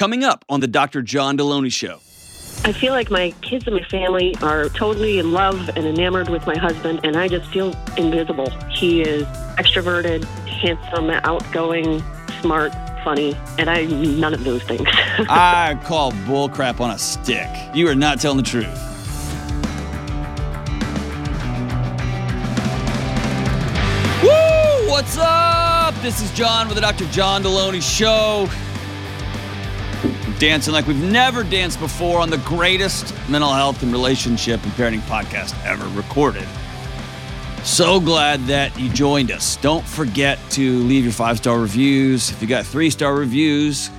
coming up on the Dr. John Delony Show. I feel like my kids and my family are totally in love and enamored with my husband, and I just feel invisible. He is extroverted, handsome, outgoing, smart, funny, and I'm none of those things. I call bullcrap on a stick. You are not telling the truth. Woo! What's up? This is John with the Dr. John Delony Show. Dancing like we've never danced before on the greatest mental health and relationship and parenting podcast ever recorded. So glad that you joined us. Don't forget to leave your five star reviews. If you got three star reviews,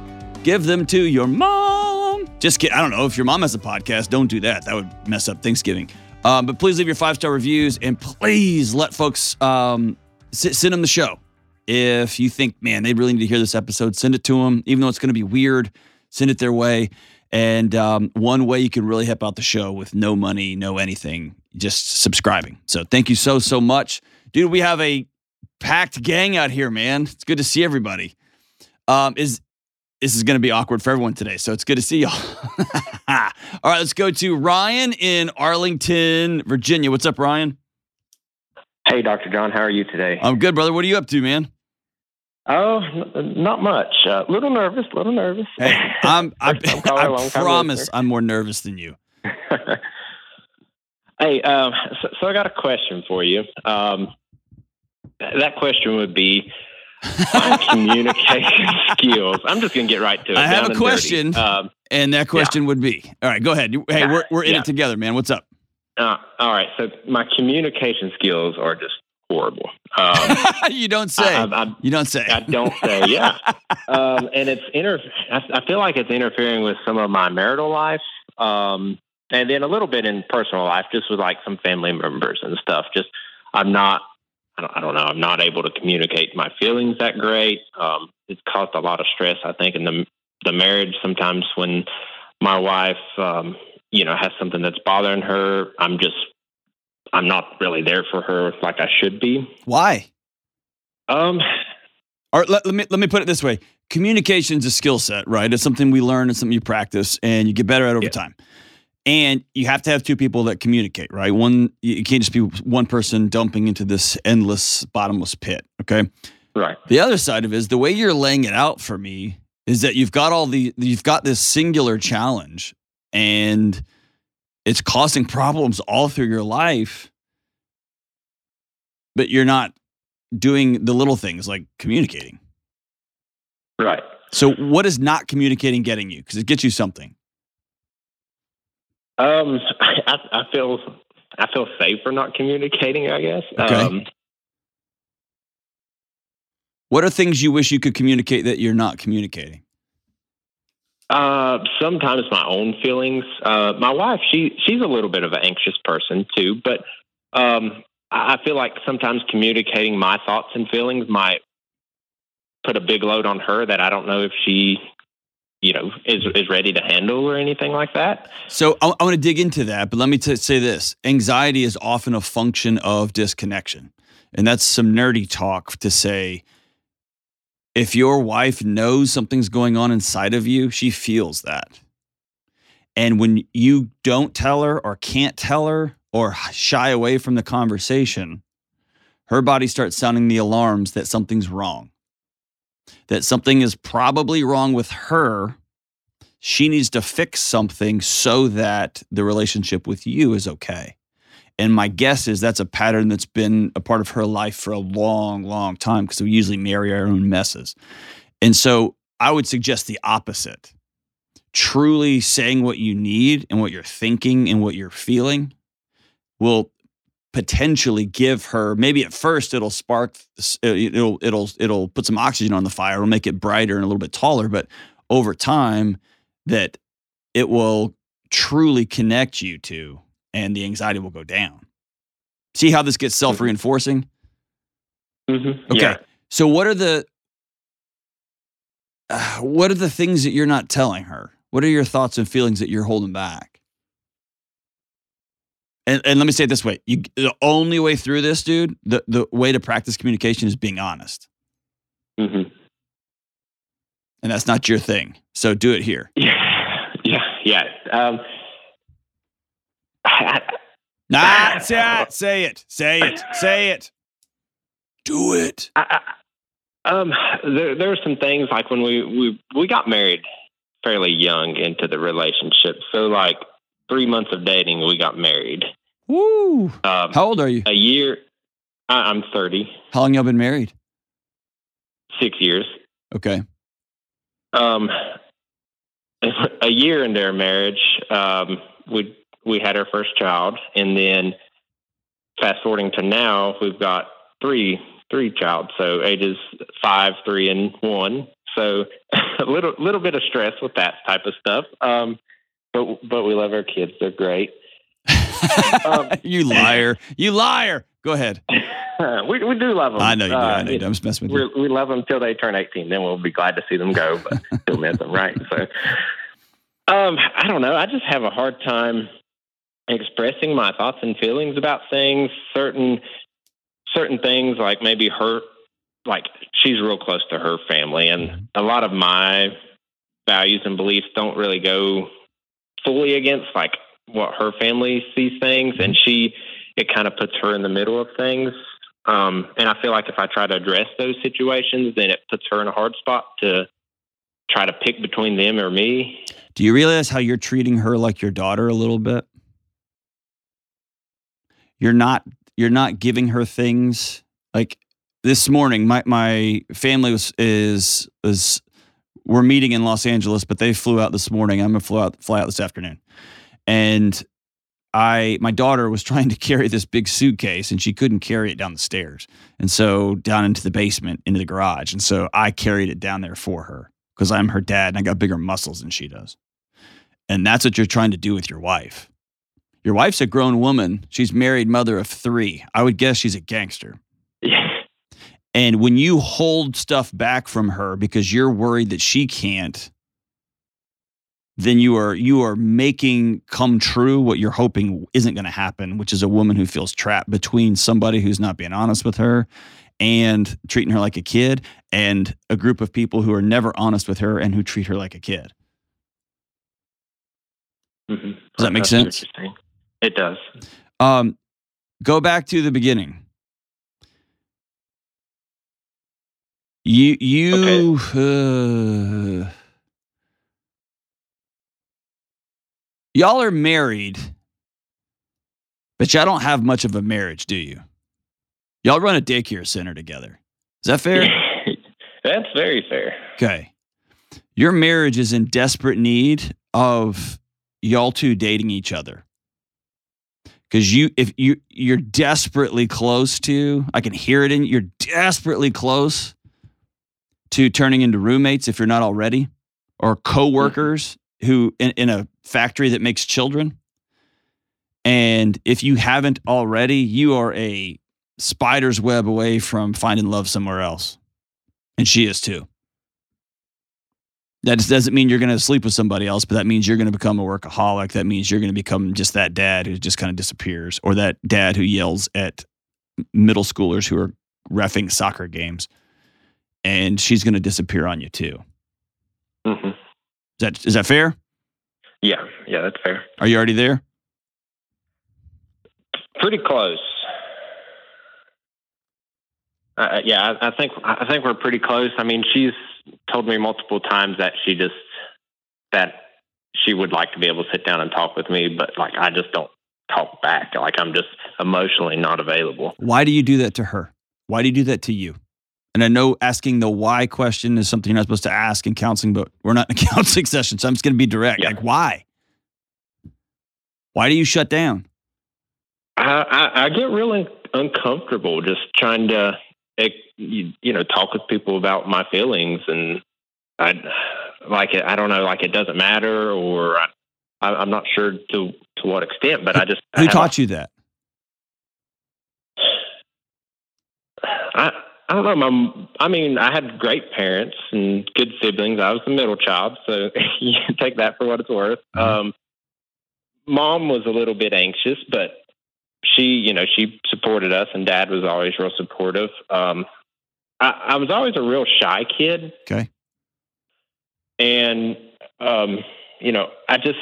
give them to your mom. Just kidding. I don't know if your mom has a podcast. Don't do that. That would mess up Thanksgiving. Um, but please leave your five star reviews and please let folks um, s- send them the show. If you think, man, they really need to hear this episode, send it to them. Even though it's going to be weird, send it their way. And um, one way you can really help out the show with no money, no anything, just subscribing. So thank you so, so much. Dude, we have a packed gang out here, man. It's good to see everybody. Um, is this is going to be awkward for everyone today, so it's good to see y'all. All right, let's go to Ryan in Arlington, Virginia. What's up, Ryan? Hey, Dr. John, how are you today? I'm good, brother. What are you up to, man? Oh, not much. A uh, little nervous, little nervous. Hey, I'm, I, I promise. I'm more nervous than you. hey, um, so, so I got a question for you. Um, that question would be my communication skills. I'm just going to get right to it. I have a and question. Um, And that question would be All right, go ahead. Hey, Yeah, we're, we're in yeah. it together, man. What's up? uh, all right. So my communication skills are just horrible. Um, you don't say. I, I, you don't say. I don't say, yeah. um, and it's inter- I, I feel like it's interfering with some of my marital life, um, and then a little bit in personal life, just with like some family members and stuff. Just I'm not, I don't, I don't know, I'm not able to communicate my feelings that great. Um, it's caused a lot of stress, I think, in the the marriage. Sometimes when my wife, um, you know, has something that's bothering her, I'm just I'm not really there for her like I should be. Why? Um, Or let, let me let me put it this way: communication is a skill set, right? It's something we learn, it's something you practice, and you get better at over Yeah. time. And you have to have two people that communicate, right? One, you you can't just be one person dumping into this endless, bottomless pit. Okay. right. The other side of it is the way you're laying it out for me is that you've got all the you've got this singular challenge, and it's causing problems all through your life, but you're not doing the little things like communicating. Right. So, what is not communicating getting you? Because it gets you something. Um, I, I feel I feel safe for not communicating. I guess. Okay. Um, What are things you wish you could communicate that you're not communicating? Uh, sometimes my own feelings. Uh, my wife, she she's a little bit of an anxious person too, but um, I feel like sometimes communicating my thoughts and feelings might put a big load on her that I don't know if she, you know, is is ready to handle or anything like that. So, I, I want to dig into that, but let me t- say this anxiety is often a function of disconnection. And that's some nerdy talk to say if your wife knows something's going on inside of you, she feels that. And when you don't tell her or can't tell her or shy away from the conversation, her body starts sounding the alarms that something's wrong, that something is probably wrong with her. She needs to fix something so that the relationship with you is okay. And my guess is that's a pattern that's been a part of her life for a long, long time because we usually marry our own messes. And so I would suggest the opposite. Truly saying what you need and what you're thinking and what you're feeling will potentially give her maybe at first it'll spark it'll it'll it'll put some oxygen on the fire it'll make it brighter and a little bit taller but over time that it will truly connect you to and the anxiety will go down see how this gets self-reinforcing Mm-hmm. Okay. So what are the uh, what are the things that you're not telling her? What are your thoughts and feelings that you're holding back? And, and let me say it this way: you, the only way through this, dude, the the way to practice communication is being honest. Mm-hmm. and that's not your thing. So do it here. Yeah, yeah, yeah. Um, Nah, say it, say it, say it, say it. Do it. I, I, um, there, there were some things like when we, we we got married fairly young into the relationship. So like three months of dating, we got married. Woo. Um, How old are you? a year. I, I'm 30, How long y'all been married? six years. Okay. Um, a year into our marriage, um, we we had our first child, and then fast forwarding to now, we've got three three child, so ages five, three, and one. So a little little bit of stress with that type of stuff. Um, but but we love our kids; they're great. Um, you liar. You liar. Go ahead. we we do love them. I know you do. I Uh, know you do. I'm just messing with you. we we love them till they turn 18. Then we'll be glad to see them go, but still miss them, right? So, um, I don't know. I just have a hard time expressing my thoughts and feelings about things. Certain certain things, like maybe her, like she's real close to her family, and a lot of my values and beliefs don't really go fully against like what her family sees things, and she it kind of puts her in the middle of things. Um, and I feel like if I try to address those situations, then it puts her in a hard spot to try to pick between them or me. Do you realize how you're treating her like your daughter a little bit? You're not you're not giving her things like this morning my my family was is is we're meeting in Los Angeles, but they flew out this morning. I'm gonna fly out fly out this afternoon. And I my daughter was trying to carry this big suitcase and she couldn't carry it down the stairs. And so down into the basement, into the garage. And so I carried it down there for her because I'm her dad and I got bigger muscles than she does. And that's what you're trying to do with your wife. Your wife's a grown woman. She's married, mother of three. I would guess she's a gangster. And when you hold stuff back from her because you're worried that she can't, then you are you are making come true what you're hoping isn't going to happen, which is a woman who feels trapped between somebody who's not being honest with her and treating her like a kid and a group of people who are never honest with her and who treat her like a kid. Mhm. Does that make That's sense? interesting. It does. Um, go back to the beginning. You you uh, y'all are married, but y'all don't have much of a marriage, do you? Y'all run a daycare center together. Is that fair? That's very fair. Okay. Your marriage is in desperate need of y'all two dating each other. Cause you if you you're desperately close to, I can hear it in you're desperately close to turning into roommates if you're not already, or co-workers mm-hmm. who in, in a factory that makes children. And if you haven't already, you are a spider's web away from finding love somewhere else. And she is too. That just doesn't mean you're going to sleep with somebody else, but that means you're going to become a workaholic. That means you're going to become just that dad who just kind of disappears, or that dad who yells at middle schoolers who are refing soccer games, and she's going to disappear on you too. hmm Is that is that fair? Yeah, yeah, that's fair. Are you already there? Pretty close. Uh, yeah, I, I think I think we're pretty close. I mean, she's told me multiple times that she just that she would like to be able to sit down and talk with me, but like I just don't talk back. Like I'm just emotionally not available. Why do you do that to her? Why do you do that to you? And I know asking the why question is something you're not supposed to ask in counseling, but we're not in a counseling session, so I'm just going to be direct. Yeah. Like, why? Why do you shut down? I, I, I get really uncomfortable just trying to, you, you know, talk with people about my feelings, and I like it. I don't know, like it doesn't matter, or I, I, I'm not sure to to what extent, but I just Who taught you that? I I don't know. My, I mean, I had great parents and good siblings. I was the middle child, so you can take that for what it's worth. Mhm. Um, mom was a little bit anxious, but she, you know, she supported us, and dad was always real supportive. Um, I, I was always a real shy kid. Okay. and um, you know, I just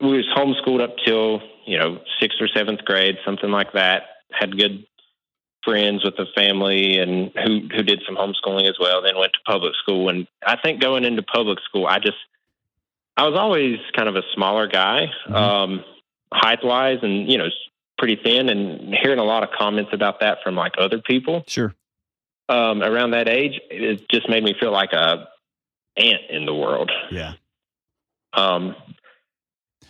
we was homeschooled up till you know sixth or seventh grade, something like that. Had good friends with the family and who who did some homeschooling as well. Then went to public school, and I think going into public school, I just I was always kind of a smaller guy, mm-hmm. um, height wise, and you know pretty thin. And hearing a lot of comments about that from like other people, sure, um, around that age, it just made me feel like a ant in the world. Yeah. Um.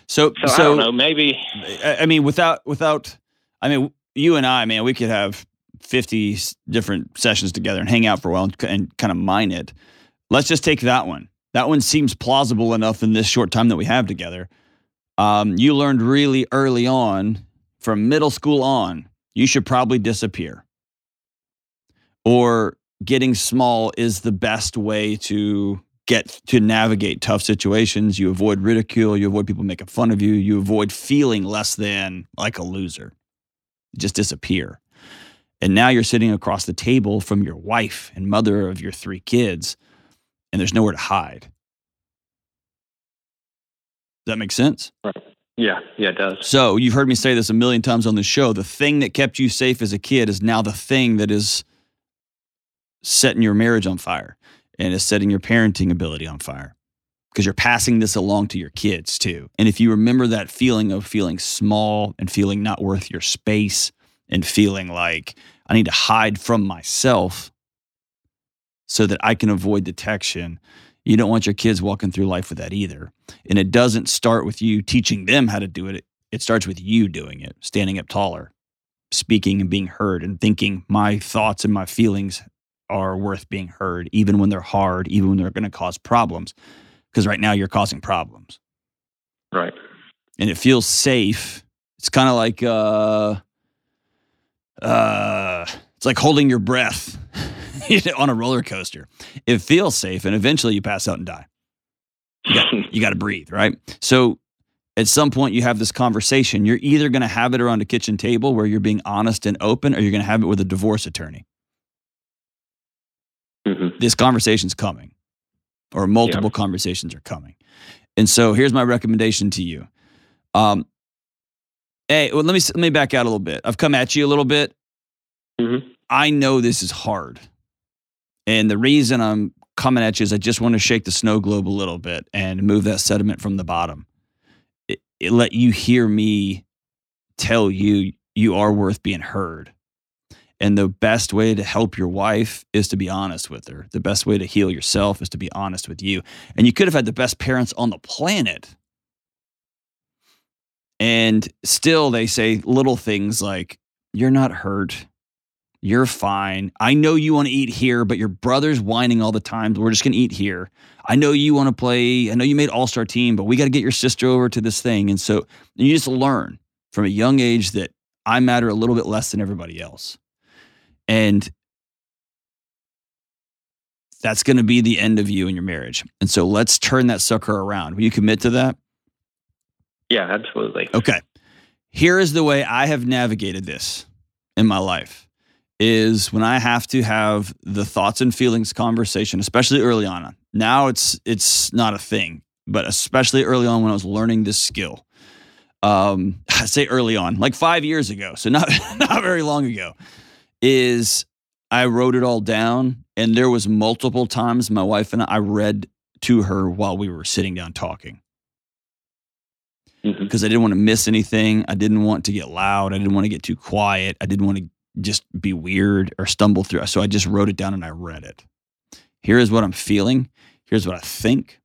So, so, so I don't know. Maybe. I mean, without without, I mean, you and I, man, we could have 50 different sessions together and hang out for a while and, and kind of mine it. Let's just take that one. That one seems plausible enough in this short time that we have together. Um, you learned really early on, from middle school on, you should probably disappear. Or getting small is the best way to get to navigate tough situations. You avoid ridicule, you avoid people making fun of you, you avoid feeling less than like a loser. Just disappear. And now you're sitting across the table from your wife and mother of your three kids, and there's nowhere to hide. Does that make sense? Right. Yeah, yeah, it does. So you've heard me say this a million times on the show. The thing that kept you safe as a kid is now the thing that is setting your marriage on fire and is setting your parenting ability on fire because you're passing this along to your kids too. And if you remember that feeling of feeling small and feeling not worth your space and feeling like I need to hide from myself so that I can avoid detection. You don't want your kids walking through life with that either. And it doesn't start with you teaching them how to do it. It starts with you doing it, standing up taller, speaking and being heard, and thinking my thoughts and my feelings are worth being heard, even when they're hard, even when they're going to cause problems. Because right now you're causing problems. Right. And it feels safe. It's kind of like, uh, uh, it's like holding your breath on a roller coaster. It feels safe, and eventually you pass out and die. You got, you got to breathe, right? So at some point you have this conversation. You're either going to have it around a kitchen table where you're being honest and open, or you're going to have it with a divorce attorney. Mm-hmm. This conversation's coming, or multiple conversations are coming. And so here's my recommendation to you. Um, Hey, well, let me let me back out a little bit. I've come at you a little bit. Mm-hmm. I know this is hard, and the reason I'm coming at you is I just want to shake the snow globe a little bit and move that sediment from the bottom. It, it let you hear me tell you you are worth being heard. And the best way to help your wife is to be honest with her. The best way to heal yourself is to be honest with you. And you could have had the best parents on the planet and still, they say little things like, You're not hurt. You're fine. I know you want to eat here, but your brother's whining all the time. We're just going to eat here. I know you want to play. I know you made all star team, but we got to get your sister over to this thing. And so you just learn from a young age that I matter a little bit less than everybody else. And that's going to be the end of you and your marriage. And so let's turn that sucker around. Will you commit to that? Yeah, absolutely. Okay. Here is the way I have navigated this in my life is when I have to have the thoughts and feelings conversation, especially early on. Now it's it's not a thing, but especially early on when I was learning this skill. Um, I say early on, like five years ago, so not not very long ago, is I wrote it all down, and there was multiple times my wife and I I read to her while we were sitting down talking because mm-hmm. I didn't want to miss anything. I didn't want to get loud. I didn't want to get too quiet. I didn't want to just be weird or stumble through. So I just wrote it down and I read it. Here is what I'm feeling. Here's what I think.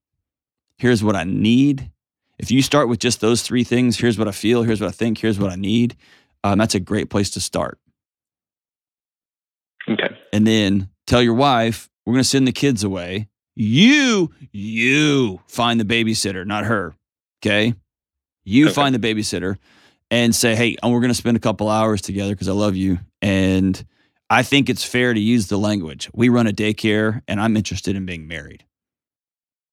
Here's what I need. If you start with just those three things, here's what I feel, here's what I think, here's what I need, um, that's a great place to start. Okay. And then tell your wife, we're going to send the kids away. You, you find the babysitter, not her. Okay. You okay. find the babysitter and say, hey, we're going to spend a couple hours together because I love you. And I think it's fair to use the language. We run a daycare and I'm interested in being married.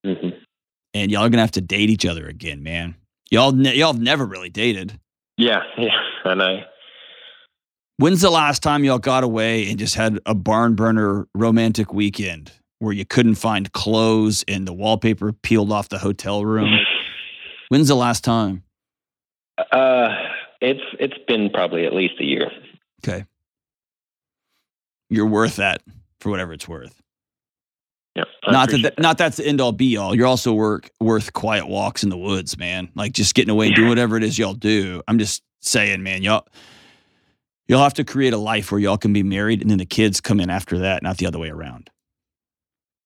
Mm-hmm. And y'all are going to have to date each other again, man. Y'all, ne- y'all have never really dated. Yeah, yeah, I know. When's the last time y'all got away and just had a barn burner romantic weekend? where you couldn't find clothes and the wallpaper peeled off the hotel room? When's the last time? Uh, it's it's been probably at least a year. Okay. You're worth that for whatever it's worth. Yeah, not that, that not that's the end all be all. You're also work worth quiet walks in the woods, man. Like just getting away and doing whatever it is y'all do. I'm just saying, man, y'all you'll have to create a life where y'all can be married and then the kids come in after that, not the other way around.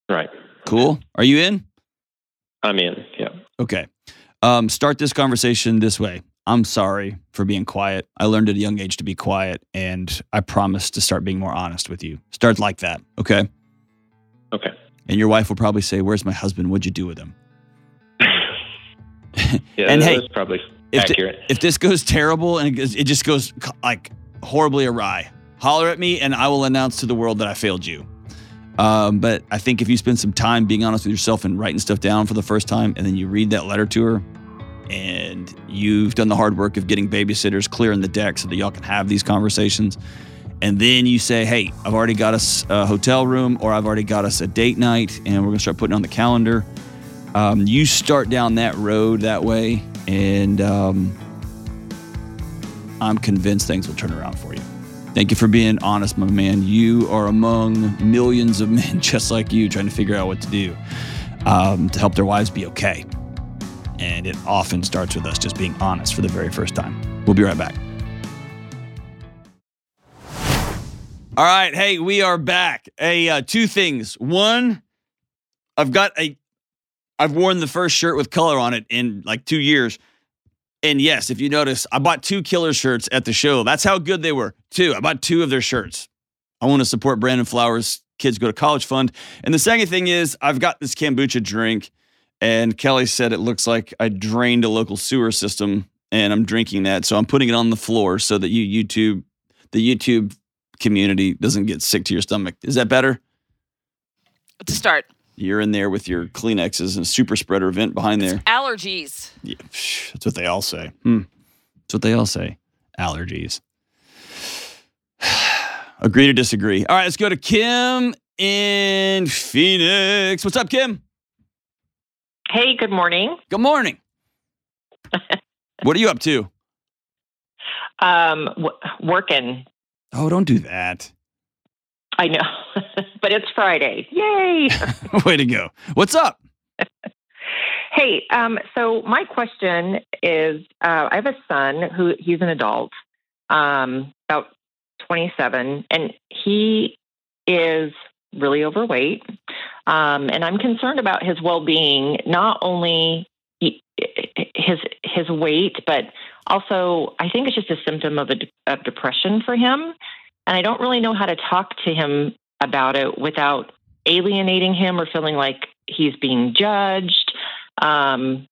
Right. Cool. Are you in? I'm in. Yeah. Okay. Um, start this conversation this way. I'm sorry for being quiet. I learned at a young age to be quiet, and I promise to start being more honest with you. Start like that, okay? Okay. And your wife will probably say, Where's my husband? What'd you do with him? Yeah, And hey, probably if accurate. If this goes terrible and it, goes, it just goes like horribly awry, holler at me and I will announce to the world that I failed you. Um, but I think if you spend some time being honest with yourself and writing stuff down for the first time, and then you read that letter to her, and you've done the hard work of getting babysitters clearing the deck so that y'all can have these conversations, and then you say, "Hey, I've already got us a hotel room, or I've already got us a date night, and we're gonna start putting on the calendar." Um, you start down that road that way, and um, I'm convinced things will turn around for you. Thank you for being honest, my man. You are among millions of men just like you trying to figure out what to do um, to help their wives be okay. And it often starts with us just being honest for the very first time. We'll be right back. All right. Hey, we are back. Hey, uh, two things. One, I've got a, I've worn the first shirt with color on it in like two years. And yes, if you notice, I bought two killer shirts at the show. That's how good they were. Two. I bought two of their shirts. I want to support Brandon Flowers Kids Go to College Fund. And the second thing is, I've got this kombucha drink, and Kelly said it looks like I drained a local sewer system, and I'm drinking that. So I'm putting it on the floor so that you YouTube, the YouTube community doesn't get sick to your stomach. Is that better? To start, You're in there with your Kleenexes and a super spreader vent behind there. allergies. Yeah, that's what they all say. Hmm. That's what they all say. Allergies. Agree to disagree. All right, let's go to Kim in Phoenix. What's up, Kim? Hey, good morning. Good morning. what are you up to? Um, w- working. Oh, don't do that. I know, but it's Friday. Yay! Way to go. What's up? hey, um, so my question is, uh, I have a son who he's an adult, um, about 27, and he is really overweight. Um, and I'm concerned about his well-being, not only his his weight, but also I think it's just a symptom of a of depression for him. And I don't really know how to talk to him about it without alienating him or feeling like he's being judged. Um,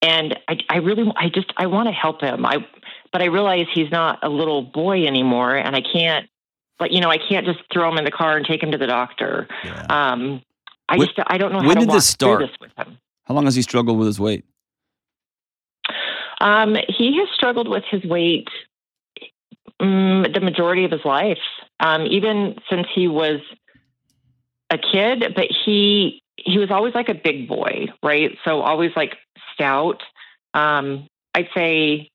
and I, I really, I just, I want to help him. I, but I realize he's not a little boy anymore, and I can't, but you know, I can't just throw him in the car and take him to the doctor. Yeah. Um, I When- just, I don't know how when to did walk this start? through this with him. How long has he struggled with his weight? Um, he has struggled with his weight um, the majority of his life, um, even since he was a kid. But he he was always like a big boy, right? So always like stout. Um, I'd say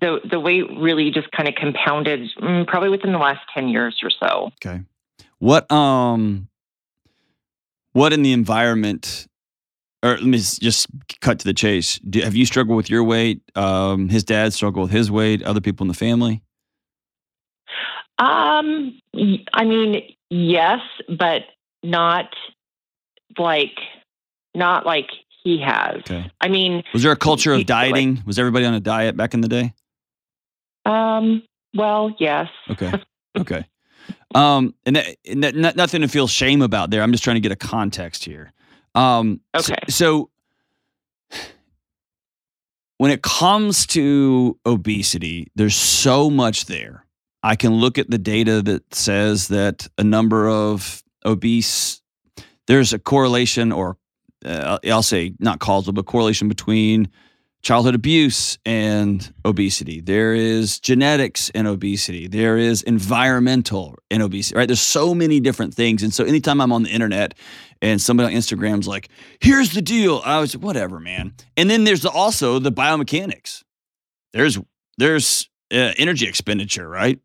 the the weight really just kind of compounded, mm, probably within the last ten years or so. Okay. What um what in the environment or let me just cut to the chase. Do, have you struggled with your weight? Um his dad struggled with his weight, other people in the family? Um, I mean, yes, but not like not like he has. Okay. I mean, Was there a culture of He- like- dieting? Was everybody on a diet back in the day? Um, well, yes. Okay. Okay. Um, and, that, and that, no- nothing to feel shame about there. I'm just trying to get a context here. Um, Okay. So, when it comes to obesity, there's so much there. I can look at the data that says that a number of obese, there's a correlation, or uh, I'll say not causal, but correlation between childhood abuse and obesity. There is genetics and obesity. There is environmental and obesity, right? There's so many different things. And so anytime I'm on the internet and somebody on Instagram's like, here's the deal, I was whatever, man. And then there's also the biomechanics. There's there's uh, energy expenditure, right?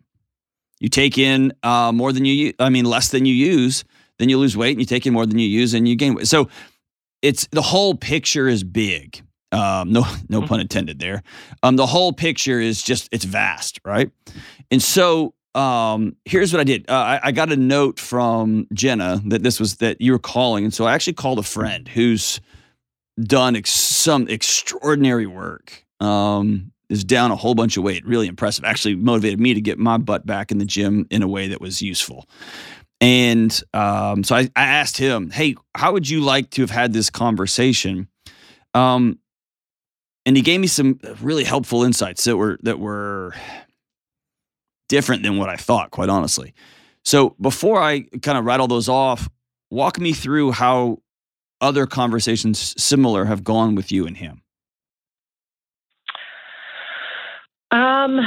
You take in uh, more than you, I mean, less than you use, then you lose weight, and you take in more than you use, and you gain weight. So it's the whole picture is big. Um, no, no pun intended there. Um, the whole picture is just it's vast, right? And so um, here's what I did. Uh, I, I, got a note from Jenna that this was that you were calling, and so I actually called a friend who's done ex- some extraordinary work. Um, is down a whole bunch of weight, really impressive. Actually, motivated me to get my butt back in the gym in a way that was useful. And um, so I, I asked him, "Hey, how would you like to have had this conversation?" Um, and he gave me some really helpful insights that were that were different than what I thought, quite honestly. So before I kind of rattle those off, walk me through how other conversations similar have gone with you and him. Um,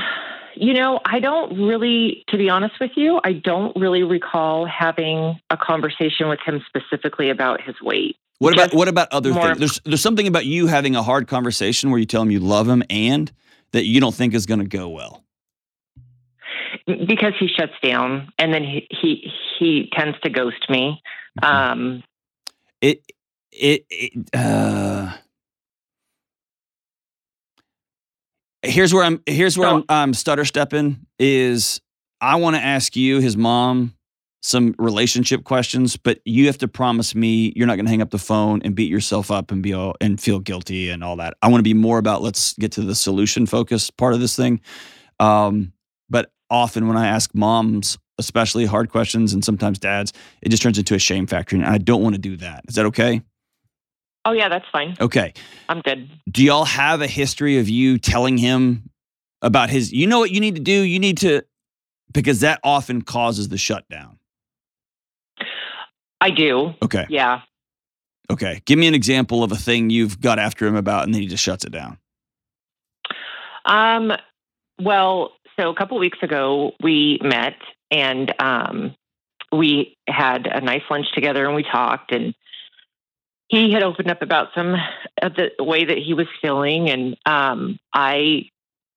you know, I don't really, to be honest with you, I don't really recall having a conversation with him specifically about his weight. What about what about other things? There's there's something about you having a hard conversation where you tell him you love him and that you don't think is going to go well. Because he shuts down and then he he, he tends to ghost me. Mm-hmm. Um, it it, it uh, here's where I'm here's where I'm, I'm stutter stepping is I want to ask you his mom some relationship questions, but you have to promise me you're not going to hang up the phone and beat yourself up and be all and feel guilty and all that. I want to be more about let's get to the solution focused part of this thing. Um, but often when I ask moms, especially hard questions and sometimes dads, it just turns into a shame factory, and I don't want to do that. Is that okay? Oh yeah, that's fine. Okay, I'm good. Do y'all have a history of you telling him about his? You know what you need to do. You need to because that often causes the shutdown. I do. Okay. Yeah. Okay. Give me an example of a thing you've got after him about and then he just shuts it down. Um, well, so a couple weeks ago we met and um, we had a nice lunch together and we talked and he had opened up about some of the way that he was feeling and um, I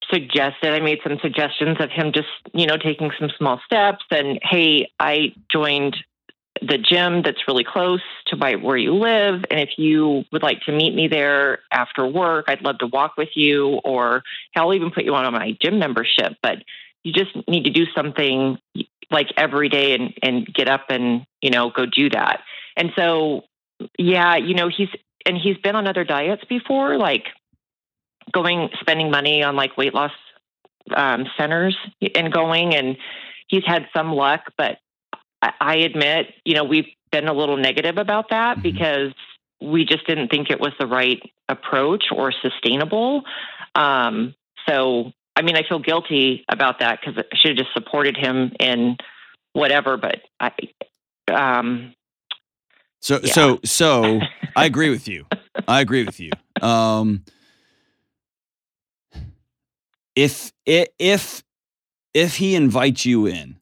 suggested I made some suggestions of him just, you know, taking some small steps and hey, I joined the gym that's really close to where you live. And if you would like to meet me there after work, I'd love to walk with you, or I'll even put you on my gym membership. But you just need to do something like every day and, and get up and, you know, go do that. And so, yeah, you know, he's, and he's been on other diets before, like going, spending money on like weight loss um, centers and going, and he's had some luck, but I admit, you know, we've been a little negative about that mm-hmm. because we just didn't think it was the right approach or sustainable. Um, so, I mean, I feel guilty about that because I should have just supported him in whatever. But I, um, so, yeah. so, so, I agree with you. I agree with you. Um, if if if he invites you in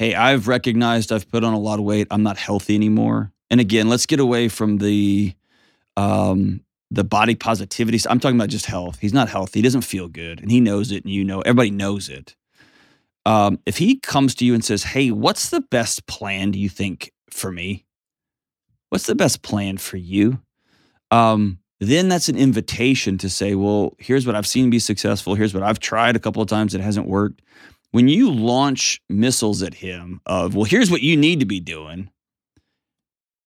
hey, I've recognized I've put on a lot of weight. I'm not healthy anymore. And again, let's get away from the um, the body positivity. I'm talking about just health. He's not healthy. He doesn't feel good, and he knows it, and you know, everybody knows it. Um, if he comes to you and says, "Hey, what's the best plan? Do you think for me? What's the best plan for you?" Um, then that's an invitation to say, "Well, here's what I've seen be successful. Here's what I've tried a couple of times. It hasn't worked when you launch missiles at him of, well, here's what you need to be doing.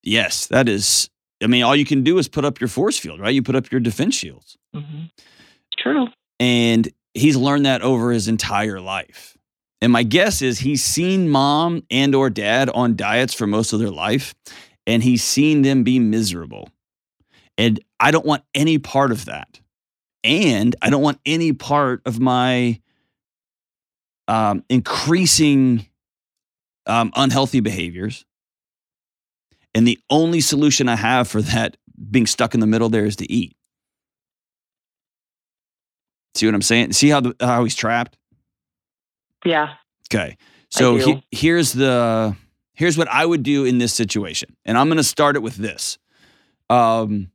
Yes, that is. I mean, all you can do is put up your force field, right? You put up your defense shields. Mm-hmm. True. And he's learned that over his entire life. And my guess is he's seen mom and or dad on diets for most of their life and he's seen them be miserable. And I don't want any part of that. And I don't want any part of my um, increasing um, unhealthy behaviors. And the only solution I have for that being stuck in the middle there is to eat. See what I'm saying? See how the, how he's trapped? Yeah. Okay. So he, here's the here's what I would do in this situation, and I'm going to start it with this. Um,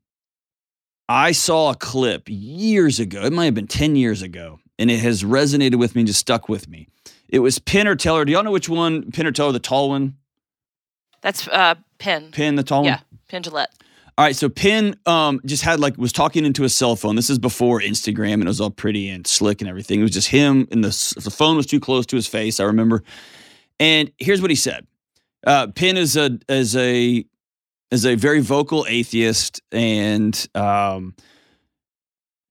I saw a clip years ago. It might have been ten years ago, and it has resonated with me, just stuck with me. It was Penn or Teller. Do y'all know which one? Penn or Teller, the tall one. That's uh, Penn. Penn, the tall Yeah, one. Penn Jillette. All right, so Penn um, just had like was talking into a cell phone. This is before Instagram, and it was all pretty and slick and everything. It was just him, and the the phone was too close to his face. I remember. And here's what he said: uh, Penn is a is a is a very vocal atheist, and um,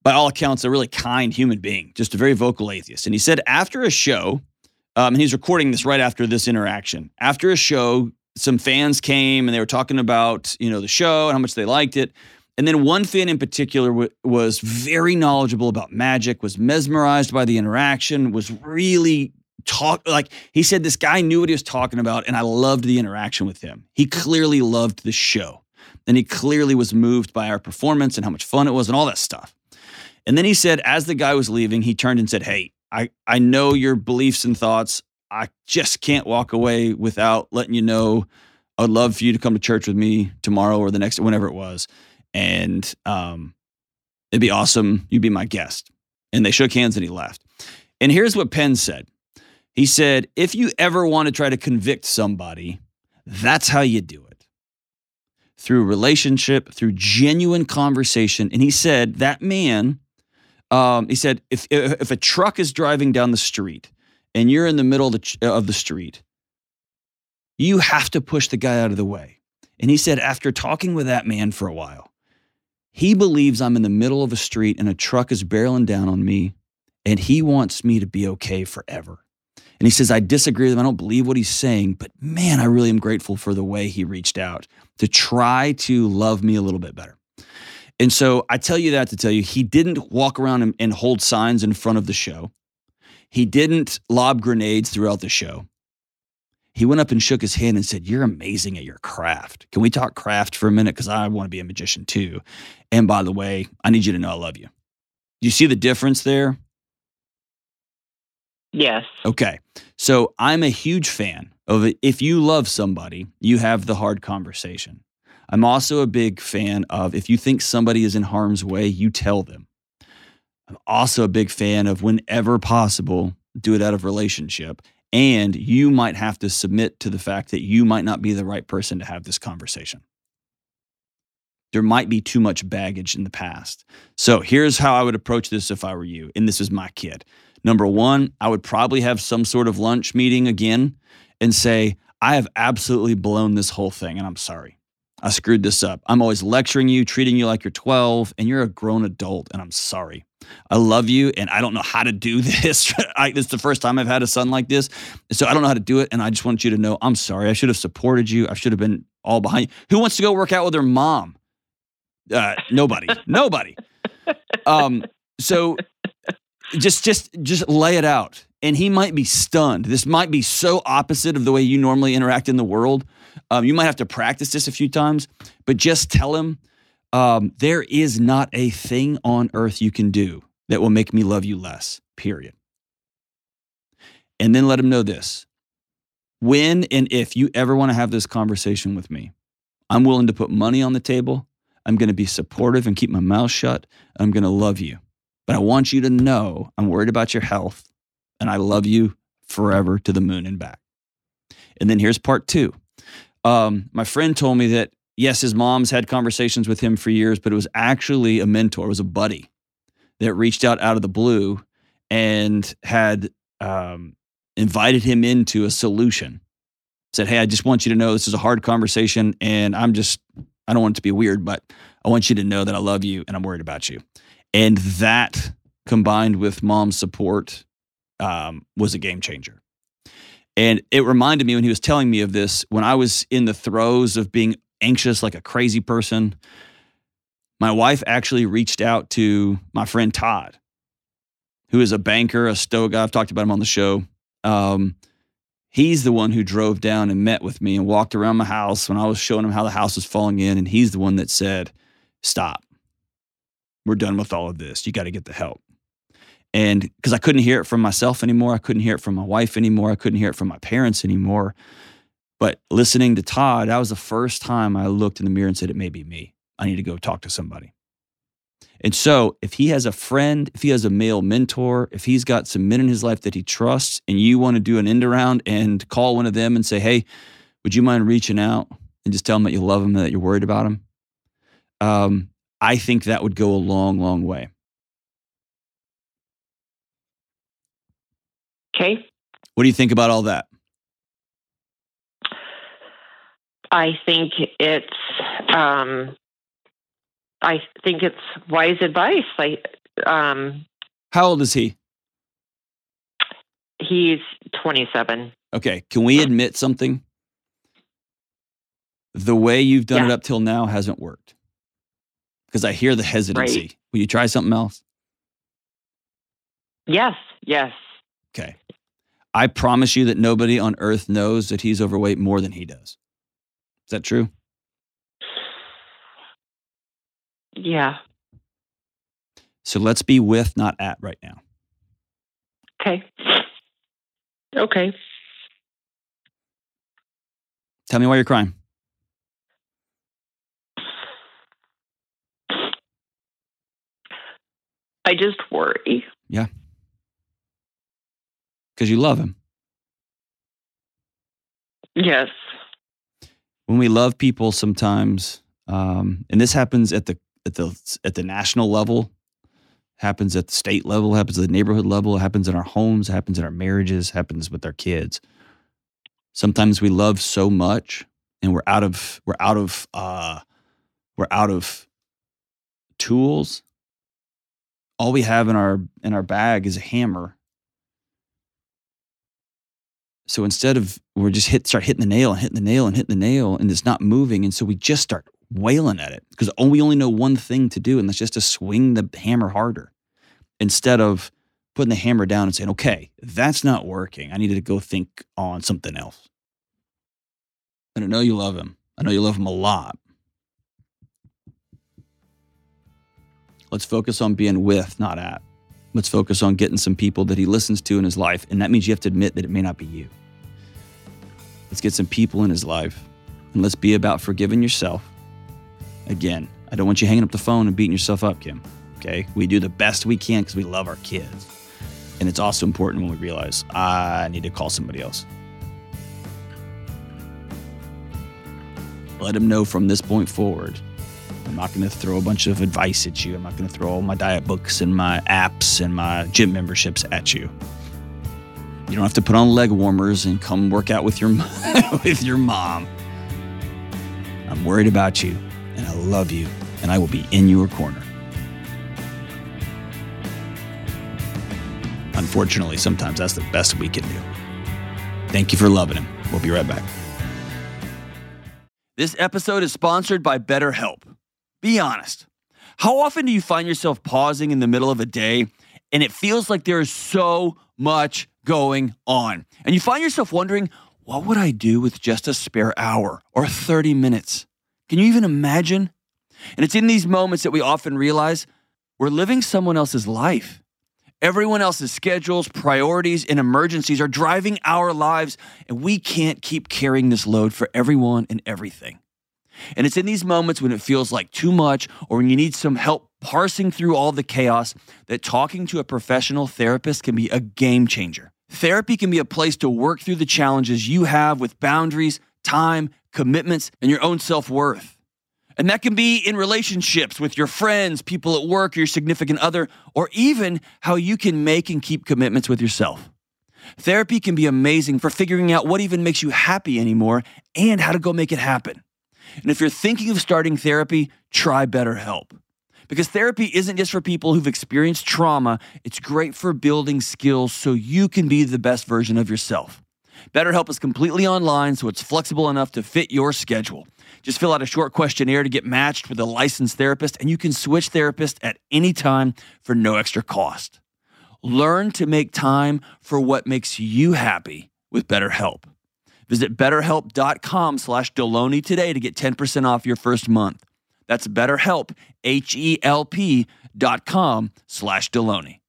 by all accounts, a really kind human being, just a very vocal atheist. And he said after a show, um, and he's recording this right after this interaction. After a show, some fans came and they were talking about you know the show and how much they liked it. And then one fan in particular w- was very knowledgeable about magic, was mesmerized by the interaction, was really talk like he said this guy knew what he was talking about, and I loved the interaction with him. He clearly loved the show, and he clearly was moved by our performance and how much fun it was and all that stuff. And then he said, as the guy was leaving, he turned and said, Hey, I, I know your beliefs and thoughts. I just can't walk away without letting you know I'd love for you to come to church with me tomorrow or the next, whenever it was. And um, it'd be awesome. You'd be my guest. And they shook hands and he left. And here's what Penn said He said, If you ever want to try to convict somebody, that's how you do it through relationship, through genuine conversation. And he said, That man, um, he said, if, if a truck is driving down the street and you're in the middle of the, of the street, you have to push the guy out of the way. And he said, after talking with that man for a while, he believes I'm in the middle of a street and a truck is barreling down on me, and he wants me to be okay forever. And he says, I disagree with him. I don't believe what he's saying, but man, I really am grateful for the way he reached out to try to love me a little bit better. And so I tell you that to tell you, he didn't walk around and, and hold signs in front of the show. He didn't lob grenades throughout the show. He went up and shook his hand and said, You're amazing at your craft. Can we talk craft for a minute? Because I want to be a magician too. And by the way, I need you to know I love you. You see the difference there? Yes. Okay. So I'm a huge fan of. If you love somebody, you have the hard conversation. I'm also a big fan of if you think somebody is in harm's way, you tell them. I'm also a big fan of whenever possible, do it out of relationship. And you might have to submit to the fact that you might not be the right person to have this conversation. There might be too much baggage in the past. So here's how I would approach this if I were you. And this is my kid. Number one, I would probably have some sort of lunch meeting again and say, I have absolutely blown this whole thing and I'm sorry. I screwed this up. I'm always lecturing you, treating you like you're 12, and you're a grown adult, and I'm sorry. I love you, and I don't know how to do this. I, it's the first time I've had a son like this. So I don't know how to do it, and I just want you to know I'm sorry. I should have supported you. I should have been all behind you. Who wants to go work out with their mom? Uh, nobody. nobody. Um, so just just just lay it out. And he might be stunned. This might be so opposite of the way you normally interact in the world. Um, you might have to practice this a few times but just tell him um, there is not a thing on earth you can do that will make me love you less period. And then let him know this. When and if you ever want to have this conversation with me i'm willing to put money on the table. I'm going to be supportive and keep my mouth shut. I'm going to love you but I want you to know I'm worried about your health and I love you forever to the moon and back. And then here's part two. Um, my friend told me that, yes, his mom's had conversations with him for years, but it was actually a mentor, it was a buddy that reached out out of the blue and had um, invited him into a solution. Said, Hey, I just want you to know this is a hard conversation and I'm just, I don't want it to be weird, but I want you to know that I love you and I'm worried about you. And that combined with mom's support um, was a game changer. And it reminded me when he was telling me of this, when I was in the throes of being anxious like a crazy person, my wife actually reached out to my friend Todd, who is a banker, a stoic guy. I've talked about him on the show. Um, he's the one who drove down and met with me and walked around my house when I was showing him how the house was falling in. And he's the one that said, Stop we're done with all of this. You got to get the help. And because I couldn't hear it from myself anymore, I couldn't hear it from my wife anymore, I couldn't hear it from my parents anymore. But listening to Todd, that was the first time I looked in the mirror and said, it may be me. I need to go talk to somebody. And so, if he has a friend, if he has a male mentor, if he's got some men in his life that he trusts, and you want to do an end around and call one of them and say, hey, would you mind reaching out and just tell them that you love them and that you're worried about them? Um, I think that would go a long, long way. Okay. What do you think about all that? I think it's um, I think it's wise advice. Like, um, How old is he? he's 27. Okay, can we admit something? The way you've done it up till now hasn't worked. Because I hear the hesitancy. Right. Will you try something else? Yes, yes. Okay. I promise you that nobody on earth knows that he's overweight more than he does. Is that true? Yeah. So let's be with, not at right now. Okay. Okay. Tell me why you're crying. I just worry. Yeah. Because you love him. Yes. when we love people sometimes um, and this happens at the at the at the national level happens at the state level happens at the neighborhood level happens in our homes happens in our marriages happens with our kids sometimes we love so much and we're out of we're out of uh, we're out of tools all we have in our in our bag is a hammer. So instead of we're just hit start hitting the nail and hitting the nail and hitting the nail and it's not moving. And so we just start wailing at it because we only know one thing to do and that's just to swing the hammer harder instead of putting the hammer down and saying okay that's not working. I needed to go think on something else. And i know you love him. I know you love him a lot let's focus on being with not at let's focus on getting some people that he listens to in his life and that means you have to admit that it may not be you Let's get some people in his life and let's be about forgiving yourself. Again, I don't want you hanging up the phone and beating yourself up, Kim. Okay? We do the best we can because we love our kids. And it's also important when we realize I need to call somebody else. Let them know from this point forward. I'm not going to throw a bunch of advice at you. I'm not going to throw all my diet books and my apps and my gym memberships at you. You don't have to put on leg warmers and come work out with your with your mom. I'm worried about you and I love you and I will be in your corner. Unfortunately, sometimes that's the best we can do. Thank you for loving him. We'll be right back. This episode is sponsored by BetterHelp. Be honest. How often do you find yourself pausing in the middle of a day and it feels like there is so much going on? And you find yourself wondering, what would I do with just a spare hour or 30 minutes? Can you even imagine? And it's in these moments that we often realize we're living someone else's life. Everyone else's schedules, priorities, and emergencies are driving our lives, and we can't keep carrying this load for everyone and everything. And it's in these moments when it feels like too much or when you need some help parsing through all the chaos that talking to a professional therapist can be a game changer. Therapy can be a place to work through the challenges you have with boundaries, time, commitments, and your own self worth. And that can be in relationships with your friends, people at work, your significant other, or even how you can make and keep commitments with yourself. Therapy can be amazing for figuring out what even makes you happy anymore and how to go make it happen. And if you're thinking of starting therapy, try BetterHelp. Because therapy isn't just for people who've experienced trauma, it's great for building skills so you can be the best version of yourself. BetterHelp is completely online, so it's flexible enough to fit your schedule. Just fill out a short questionnaire to get matched with a licensed therapist, and you can switch therapists at any time for no extra cost. Learn to make time for what makes you happy with BetterHelp. Visit betterhelp.com slash Delony today to get 10% off your first month. That's betterhelp, H-E-L-P dot com slash Delony.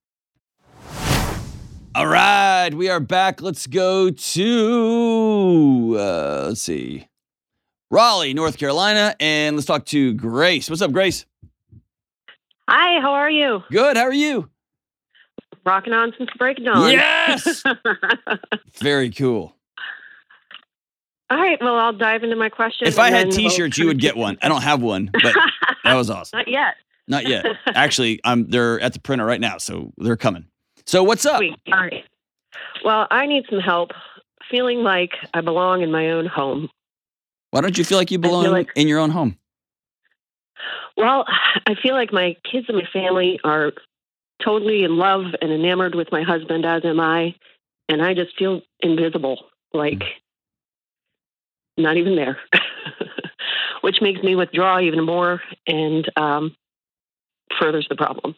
All right, we are back. Let's go to uh, let's see, Raleigh, North Carolina, and let's talk to Grace. What's up, Grace? Hi, how are you? Good. How are you? Rocking on since breaking on. Yes. Very cool. All right, well, I'll dive into my question. If I had we'll T-shirts, you would get one. I don't have one, but that was awesome. Not yet. Not yet. Actually, I'm they're at the printer right now, so they're coming. So what's up? Sweet. All right. Well, I need some help feeling like I belong in my own home. Why don't you feel like you belong like- in your own home? Well, I feel like my kids and my family are totally in love and enamored with my husband, as am I. And I just feel invisible, like not even there, which makes me withdraw even more and um, furthers the problem.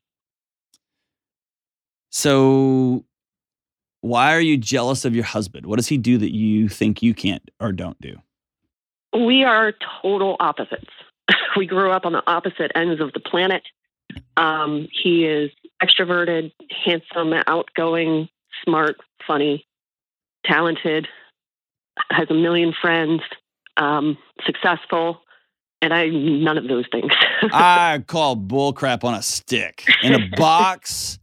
So why are you jealous of your husband? What does he do that you think you can't or don't do? We are total opposites. we grew up on the opposite ends of the planet. Um, he is extroverted, handsome, outgoing, smart, funny, talented, has a million friends, um, successful, and I'm none of those things. I call bullcrap on a stick in a box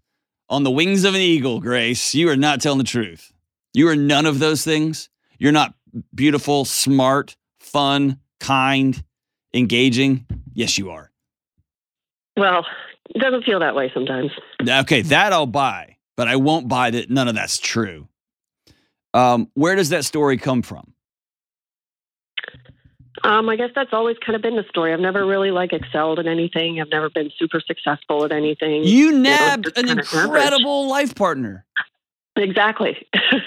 on the wings of an eagle, Grace. You are not telling the truth. You are none of those things. You're not beautiful, smart, fun, kind, engaging. Yes, you are. well, it doesn't feel that way sometimes. Okay, that I'll buy, but I won't buy that none of that's true. Um, where does that story come from? Um, I guess that's always kind of been the story. I've never really like excelled in anything. I've never been super successful at anything. You know, nabbed just an incredible life partner. Exactly.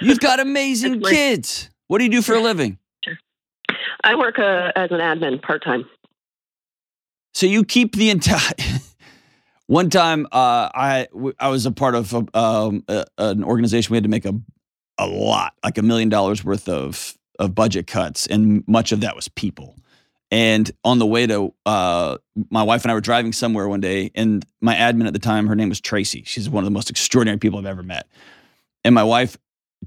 You've got amazing kids. What do you do for a living? I work uh, as an admin part time. So you keep the entire. One time, uh, I w- I was a part of a, um, a, an organization. We had to make a a lot, like a million dollars worth of of budget cuts, and much of that was people. And on the way to, uh, my wife and I were driving somewhere one day, and my admin at the time, her name was Tracy. She's one of the most extraordinary people I've ever met. And my wife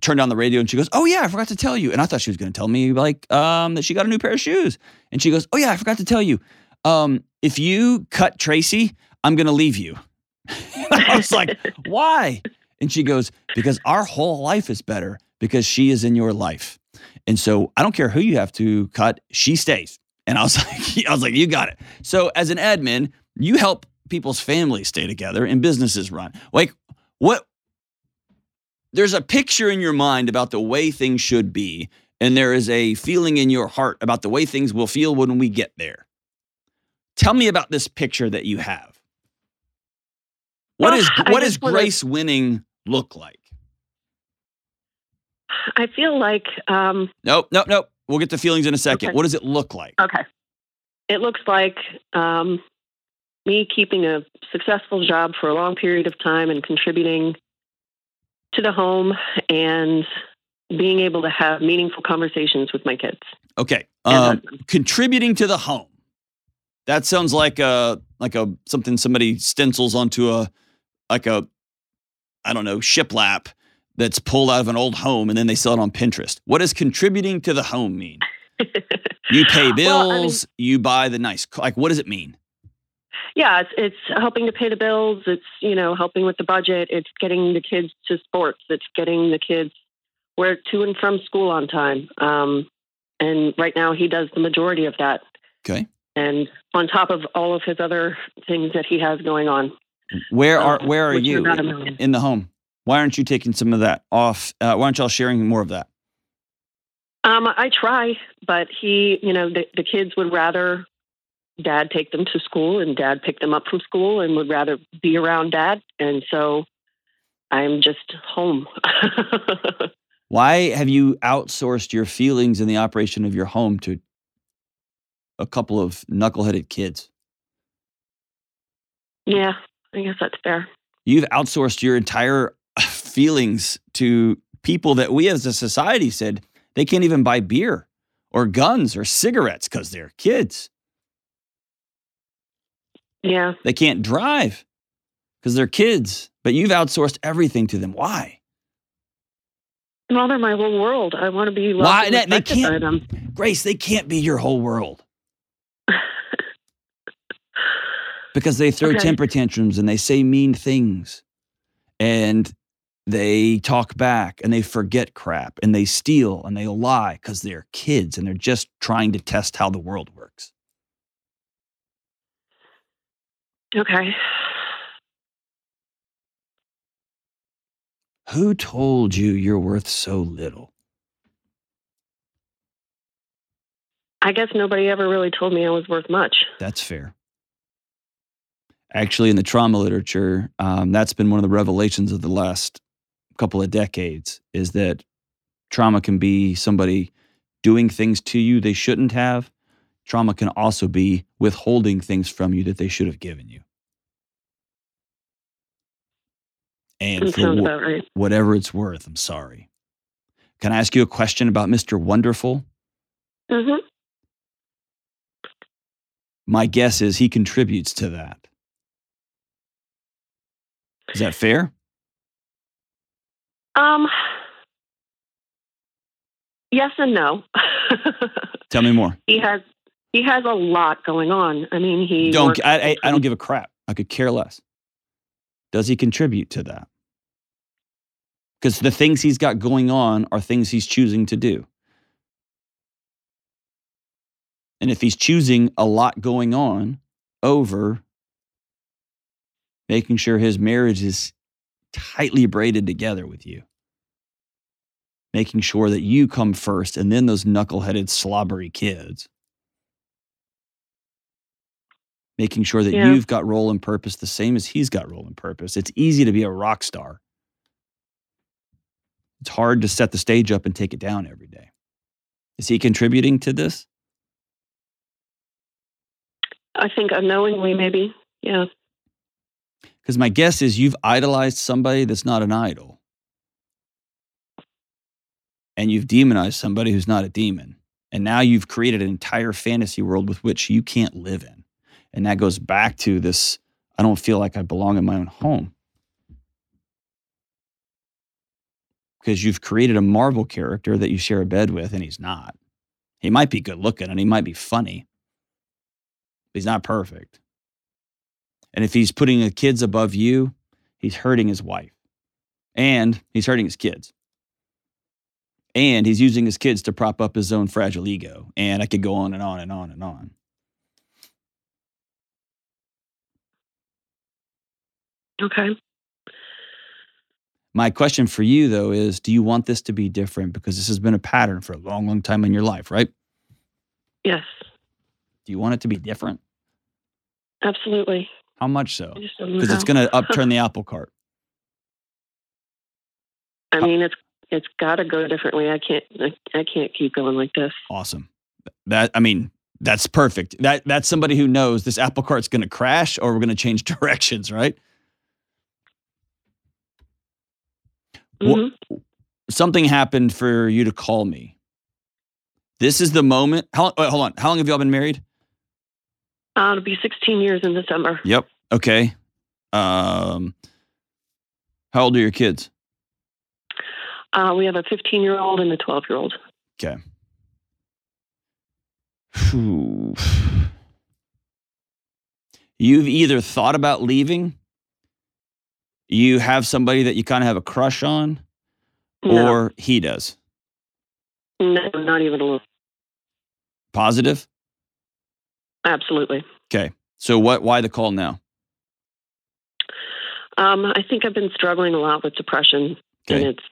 turned on the radio and she goes, "Oh yeah, I forgot to tell you." And I thought she was going to tell me like um, that she got a new pair of shoes. And she goes, "Oh yeah, I forgot to tell you. Um, if you cut Tracy, I'm going to leave you." I was like, "Why?" And she goes, "Because our whole life is better because she is in your life." And so I don't care who you have to cut, she stays. And I was like, I was like, you got it. So as an admin, you help people's families stay together and businesses run. Like what there's a picture in your mind about the way things should be, and there is a feeling in your heart about the way things will feel when we get there. Tell me about this picture that you have. What Well, is I what does wanna- grace winning look like? I feel like um, Nope, nope, nope. We'll get to feelings in a second. Okay. What does it look like? okay. It looks like um, me keeping a successful job for a long period of time and contributing to the home and being able to have meaningful conversations with my kids. Okay. Um, contributing to the home. That sounds like a like a something somebody stencils onto a like a I don't know shiplap that's pulled out of an old home and then they sell it on Pinterest. What does contributing to the home mean? You pay Well, I mean- bills. you buy the nice like. What does it mean? yeah, it's it's helping to pay the bills. It's you know helping with the budget. It's getting the kids to sports. It's getting the kids where to and from school on time. Um, and right now he does the majority of that. Okay. And on top of all of his other things that he has going on. Where are where are you About a million. in the home? Why aren't you taking some of that off? Uh, why aren't y'all sharing more of that? Um, I try, but he, you know, the, the kids would rather dad take them to school and dad pick them up from school and would rather be around dad. And so I'm just home. Why have you outsourced your feelings in the operation of your home to a couple of knuckleheaded kids? yeah, I guess that's fair. You've outsourced your entire feelings to people that we as a society said they can't even buy beer or guns or cigarettes because they're kids. Yeah. They can't drive because they're kids, but you've outsourced everything to them. Why? Well, they're my whole world. I want to be loved Why? They- they can't- them. Grace, they can't be your whole world because they throw Okay. temper tantrums and they say mean things and they talk back and they forget crap and they steal and they lie because they're kids and they're just trying to test how the world works. Okay. Who told you you're worth so little? I guess nobody ever really told me I was worth much. That's fair. Actually, in the trauma literature, um, that's been one of the revelations of the last couple of decades is that trauma can be somebody doing things to you they shouldn't have. Trauma can also be withholding things from you that they should have given you. And That for wh- right. whatever it's worth, I'm sorry. Can I ask you a question about Mr. Wonderful? hmm My guess is he contributes to that. Is that fair? Um. Yes and no. Tell me more. he has he has a lot going on. I mean, he Don't I, I, I don't give a crap. I could care less. Does he contribute to that? Because the things he's got going on are things he's choosing to do. And if he's choosing a lot going on over making sure his marriage is tightly braided together with you, making sure that you come first and then those knuckleheaded, slobbery kids, making sure that Yeah. you've got role and purpose the same as he's got role and purpose. It's easy to be a rock star. It's hard to set the stage up and take it down every day. Is he contributing to this? I think unknowingly, maybe. Yeah. Because my guess is you've idolized somebody that's not an idol. And you've demonized somebody who's not a demon. And now you've created an entire fantasy world with which you can't live in. And that goes back to this I don't feel like I belong in my own home. Because you've created a Marvel character that you share a bed with, and he's not. He might be good looking and he might be funny, but he's not perfect. And if he's putting the kids above you, he's hurting his wife and he's hurting his kids. And he's using his kids to prop up his own fragile ego. And I could go on and on and on and on. Okay. My question for you, though, is do you want this to be different? Because this has been a pattern for a long, long time in your life, right? Yes. Do you want it to be different? Absolutely. How much so? I just don't know Because it's going to upturn the apple cart. I mean, it's it's got to go differently. I can't I, can't keep going like this. Awesome. That I mean, that's perfect. That that's somebody who knows this apple cart's going to crash or we're going to change directions, right? Wha- Mhm. Something happened for you to call me. This is the moment. How hold on. How long have y'all been married? Uh, it'll be 16 years in December. Yep. Okay. Um How old are your kids? Uh, we have a 15 year old and a 12 year old. Okay. Phew. You've either thought about leaving, you have somebody that you kind of have a crush on, No, or he does. no, not even a little. Positive? Absolutely. Okay. So what why the call now? Um, I think I've been struggling a lot with depression, and it's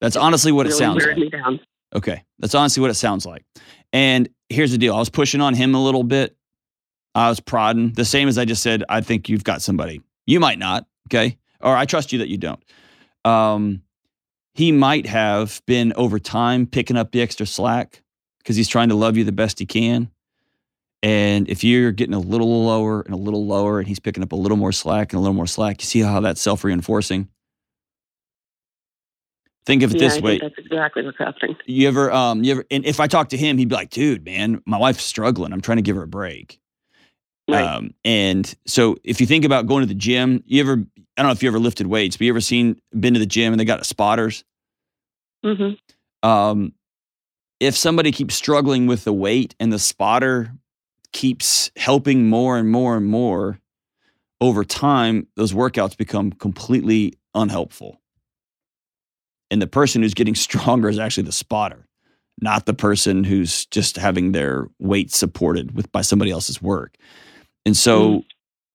That's honestly what it sounds like. Okay. That's honestly what it sounds like. And here's the deal. I was pushing on him a little bit. I was prodding. The same as I just said, I think you've got somebody. You might not. Okay. Or I trust you that you don't. Um, he might have been over time picking up the extra slack because he's trying to love you the best he can. And if you're getting a little lower and a little lower and he's picking up a little more slack and a little more slack, you see how that's self reinforcing? Think of it Yeah, this I way that's exactly what's happening. you ever um you ever and if I talk to him, he'd be like, dude, man, my wife's struggling. I'm trying to give her a break. Right. Um, and so if you think about going to the gym, you ever I don't know if you ever lifted weights, but you ever seen been to the gym and they got spotters? Mm-hmm. Um, if somebody keeps struggling with the weight and the spotter keeps helping more and more and more over time, those workouts become completely unhelpful. And the person who's getting stronger is actually the spotter, not the person who's just having their weight supported with by somebody else's work. And so Mm.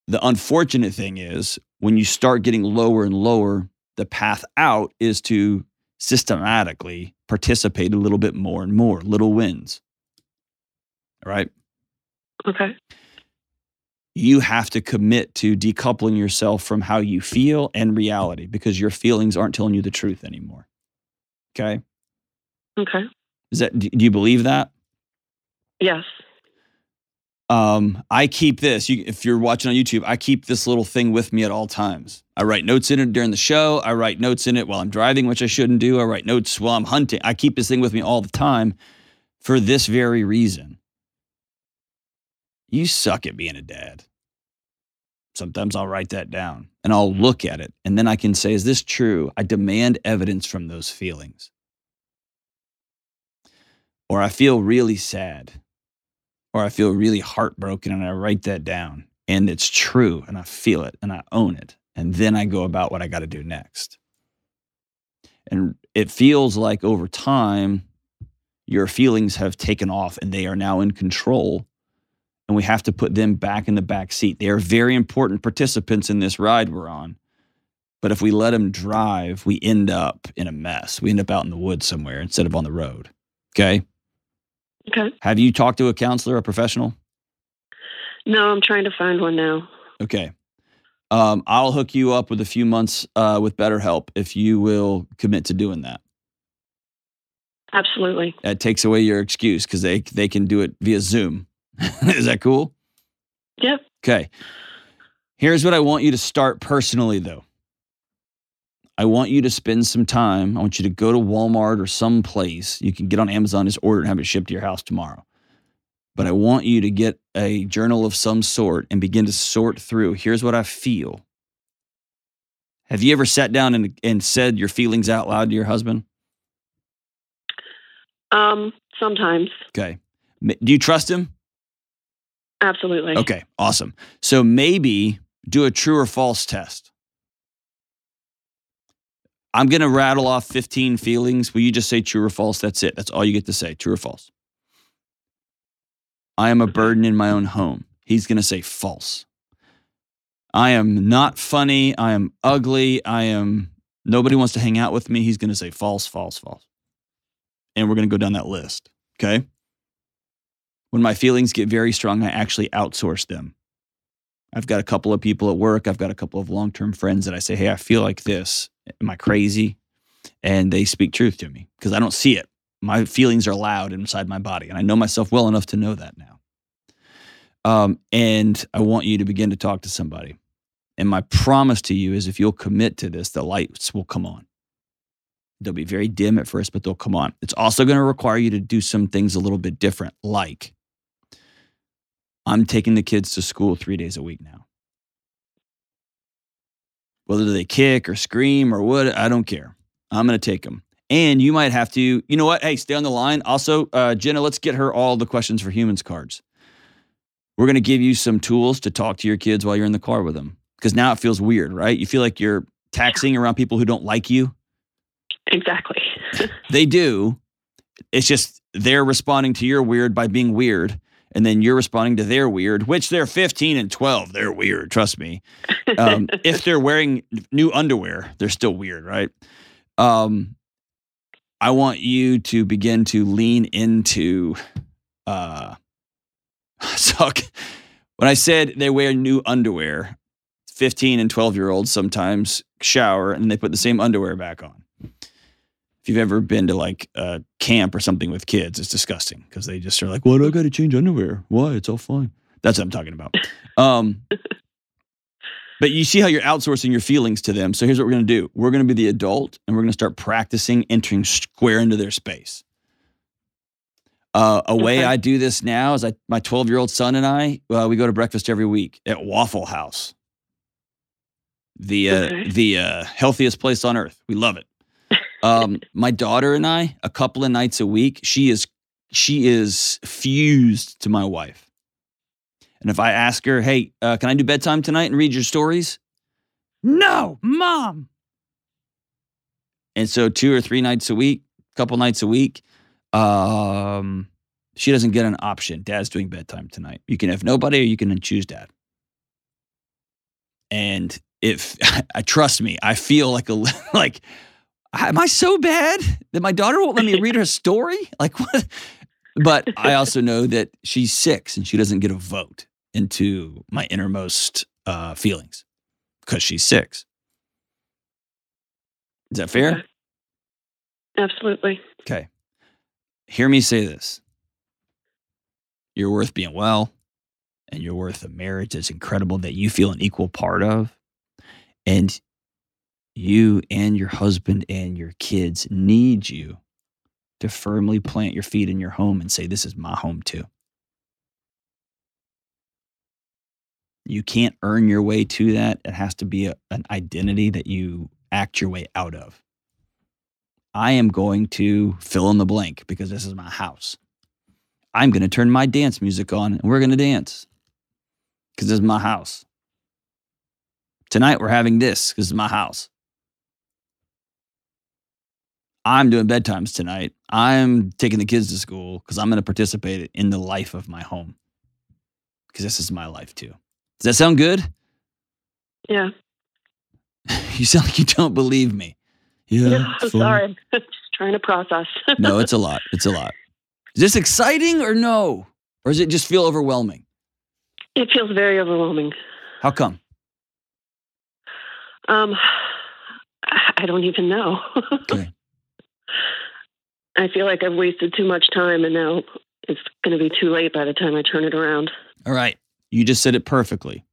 the unfortunate thing is when you start getting lower and lower, the path out is to systematically participate a little bit more and more, little wins. All right. Okay. You have to commit to decoupling yourself from how you feel and reality because your feelings aren't telling you the truth anymore. Okay. Okay. Is that, do you believe that? Yes. um, I keep this. You, if you're watching on YouTube, I keep this little thing with me at all times. I write notes in it during the show. I write notes in it while I'm driving, which I shouldn't do. I write notes while I'm hunting. I keep this thing with me all the time for this very reason. You suck at being a dad. Sometimes I'll write that down and I'll look at it. And then I can say, is this true? I demand evidence from those feelings. Or I feel really sad or I feel really heartbroken and I write that down and it's true and I feel it and I own it. And then I go about what I got to do next. And it feels like over time, your feelings have taken off and they are now in control. And we have to put them back in the back seat. They are very important participants in this ride we're on. But if we let them drive, we end up in a mess. We end up out in the woods somewhere instead of on the road. Okay. Okay. Have you talked to a counselor, a professional? No, I'm trying to find one now. Okay. Um, I'll hook you up with a few months uh, with BetterHelp if you will commit to doing that. Absolutely. That takes away your excuse because they they can do it via Zoom. Is that cool? Yep. Okay. Here's what I want you to start personally, though. I want you to spend some time. I want you to go to Walmart or some place. You can get on Amazon, just order and have it shipped to your house tomorrow. But I want you to get a journal of some sort and begin to sort through. Here's what I feel. Have you ever sat down and, and said your feelings out loud to your husband? Um, sometimes. Okay. Do you trust him? Absolutely. Okay, awesome. So maybe do a true or false test. I'm going to rattle off 15 feelings. Will you just say true or false? That's it. That's all you get to say, true or false. I am a mm-hmm. burden in my own home. He's going to say false. I am not funny. I am ugly. I am, nobody wants to hang out with me. He's going to say false, false, false. And we're going to go down that list. Okay. When my feelings get very strong, I actually outsource them. I've got a couple of people at work. I've got a couple of long term friends that I say, Hey, I feel like this. Am I crazy? And they speak truth to me because I don't see it. My feelings are loud inside my body. And I know myself well enough to know that now. Um, and I want you to begin to talk to somebody. And my promise to you is if you'll commit to this, the lights will come on. They'll be very dim at first, but they'll come on. It's also going to require you to do some things a little bit different, like I'm taking the kids to school three days a week now. Whether they kick or scream or what, I don't care. I'm going to take them. And you might have to, you know what? Hey, stay on the line. Also, uh, Jenna, let's get her all the questions for humans cards. We're going to give you some tools to talk to your kids while you're in the car with them. Because now it feels weird, right? You feel like you're taxing around people who don't like you. Exactly. They do. It's just they're responding to your weird by being weird. And then you're responding to their weird, which they're 15 and 12. They're weird, trust me. Um, if they're wearing new underwear, they're still weird, right? Um, I want you to begin to lean into. Uh, so when I said they wear new underwear, 15 and 12 year olds sometimes shower and they put the same underwear back on if you've ever been to like a camp or something with kids, it's disgusting because they just are like, "What? do I got to change underwear? Why? It's all fine." That's what I'm talking about. Um, but you see how you're outsourcing your feelings to them. So here's what we're going to do: we're going to be the adult, and we're going to start practicing entering square into their space. Uh, a way Okay. I do this now is I, my 12 year old son and I, uh, we go to breakfast every week at Waffle House, the uh, Okay. the uh, healthiest place on earth. We love it. Um, my daughter and I, a couple of nights a week, she is she is fused to my wife. And if I ask her, "Hey, uh, can I do bedtime tonight and read your stories?" No, mom. And so two or three nights a week, a couple nights a week, um, she doesn't get an option. Dad's doing bedtime tonight. You can have nobody, or you can choose dad. And if I trust me, I feel like a like, am I so bad that my daughter won't let me read her story? Like what? But I also know that she's six and she doesn't get a vote into my innermost uh, feelings because she's six. Is that fair? Absolutely. Okay. Hear me say this. You're worth being well, and you're worth a marriage that's incredible that you feel an equal part of. And you and your husband and your kids need you to firmly plant your feet in your home and say, This is my home too. You can't earn your way to that. It has to be a, an identity that you act your way out of. I am going to fill in the blank because this is my house. I'm going to turn my dance music on and we're going to dance because this is my house. Tonight we're having this because it's my house. I'm doing bedtimes tonight. I'm taking the kids to school because I'm going to participate in the life of my home because this is my life too. Does that sound good? Yeah. You sound like you don't believe me. Yeah. No, I'm sorry. I'm just trying to process. no, it's a lot. It's a lot. Is this exciting or no? Or does it just feel overwhelming? it feels very overwhelming. How come? Um, I don't even know. Okay. I feel like I've wasted too much time, and now it's going to be too late by the time I turn it around. All right. You just said it perfectly.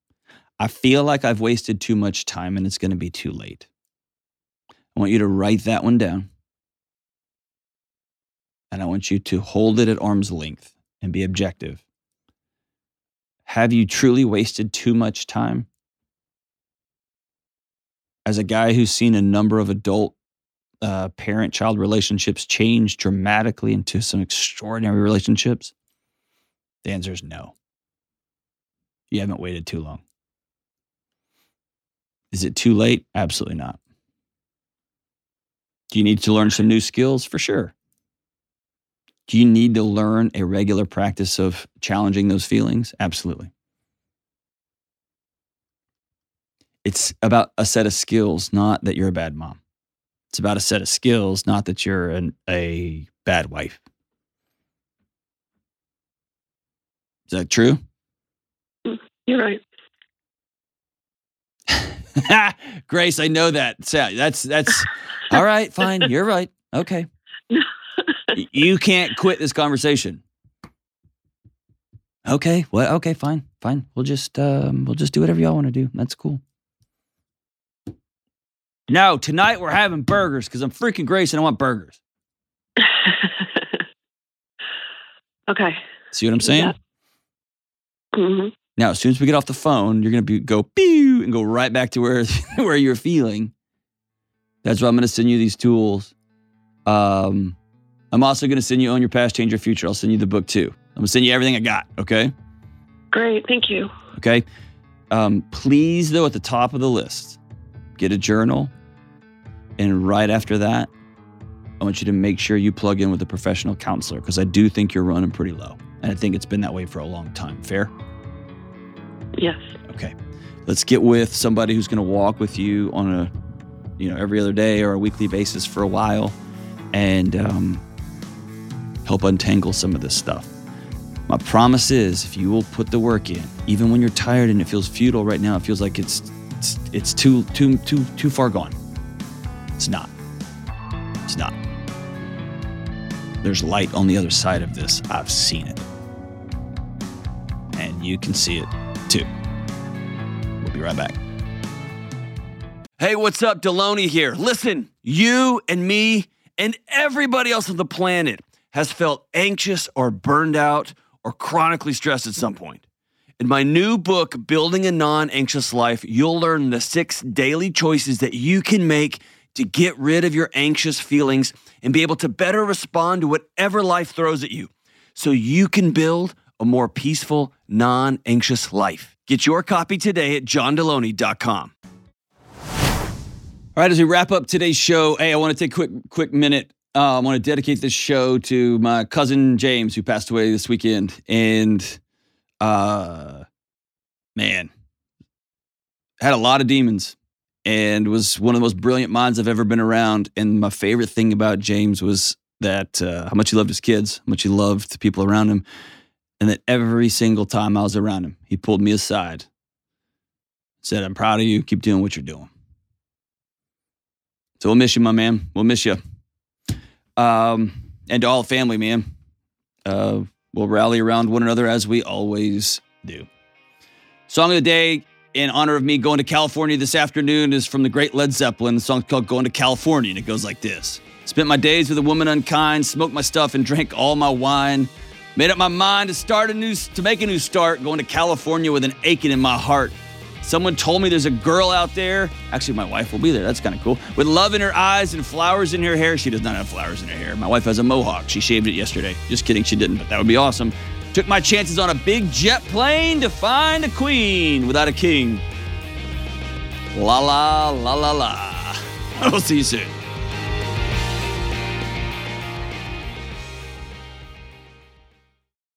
I feel like I've wasted too much time and it's going to be too late. I want you to write that one down. And I want you to hold it at arm's length and be objective. Have you truly wasted too much time? As a guy who's seen a number of adult uh, parent child relationships change dramatically into some extraordinary relationships, the answer is no. You haven't waited too long. Is it too late? Absolutely not. Do you need to learn some new skills? For sure. Do you need to learn a regular practice of challenging those feelings? Absolutely. It's about a set of skills, not that you're a bad mom. It's about a set of skills, not that you're an, a bad wife. Is that true? You're right. Grace, I know that. So That's that's all right. Fine, you're right. Okay, you can't quit this conversation. Okay, well, okay, fine, fine. We'll just um, we'll just do whatever y'all want to do. That's cool. No, tonight we're having burgers because I'm freaking Grace and I want burgers. okay. See what I'm saying? hmm Now, as soon as we get off the phone, you're gonna be go pew and go right back to where where you're feeling. That's why I'm gonna send you these tools. Um, I'm also gonna send you Own Your Past, Change Your Future. I'll send you the book too. I'm gonna send you everything I got. Okay. Great. Thank you. Okay. Um, please, though, at the top of the list, get a journal, and right after that, I want you to make sure you plug in with a professional counselor because I do think you're running pretty low, and I think it's been that way for a long time. Fair. Yes. Okay. Let's get with somebody who's going to walk with you on a, you know, every other day or a weekly basis for a while and um, help untangle some of this stuff. My promise is if you will put the work in, even when you're tired and it feels futile right now, it feels like it's it's, it's too too too too far gone. It's not. It's not. There's light on the other side of this. I've seen it. And you can see it too. We'll be right back. Hey, what's up? Delony here. Listen, you and me and everybody else on the planet has felt anxious or burned out or chronically stressed at some point. In my new book, Building a Non Anxious Life, you'll learn the six daily choices that you can make to get rid of your anxious feelings and be able to better respond to whatever life throws at you so you can build a more peaceful, non anxious life. Get your copy today at johndelony.com. All right, as we wrap up today's show, hey, I want to take a quick, quick minute. Uh, I want to dedicate this show to my cousin James, who passed away this weekend. And, uh, man, had a lot of demons and was one of the most brilliant minds I've ever been around. And my favorite thing about James was that uh, how much he loved his kids, how much he loved the people around him, and that every single time I was around him, he pulled me aside, said, "I'm proud of you. Keep doing what you're doing." So we'll miss you, my man. We'll miss you. Um, and to all family, man. Uh, we'll rally around one another as we always do. Song of the day in honor of me going to California this afternoon is from the great Led Zeppelin. The song's called Going to California, and it goes like this Spent my days with a woman unkind, smoked my stuff, and drank all my wine. Made up my mind to start a new to make a new start, going to California with an aching in my heart. Someone told me there's a girl out there. Actually, my wife will be there. That's kind of cool. With love in her eyes and flowers in her hair. She does not have flowers in her hair. My wife has a mohawk. She shaved it yesterday. Just kidding, she didn't, but that would be awesome. Took my chances on a big jet plane to find a queen without a king. La la la la la. I'll see you soon.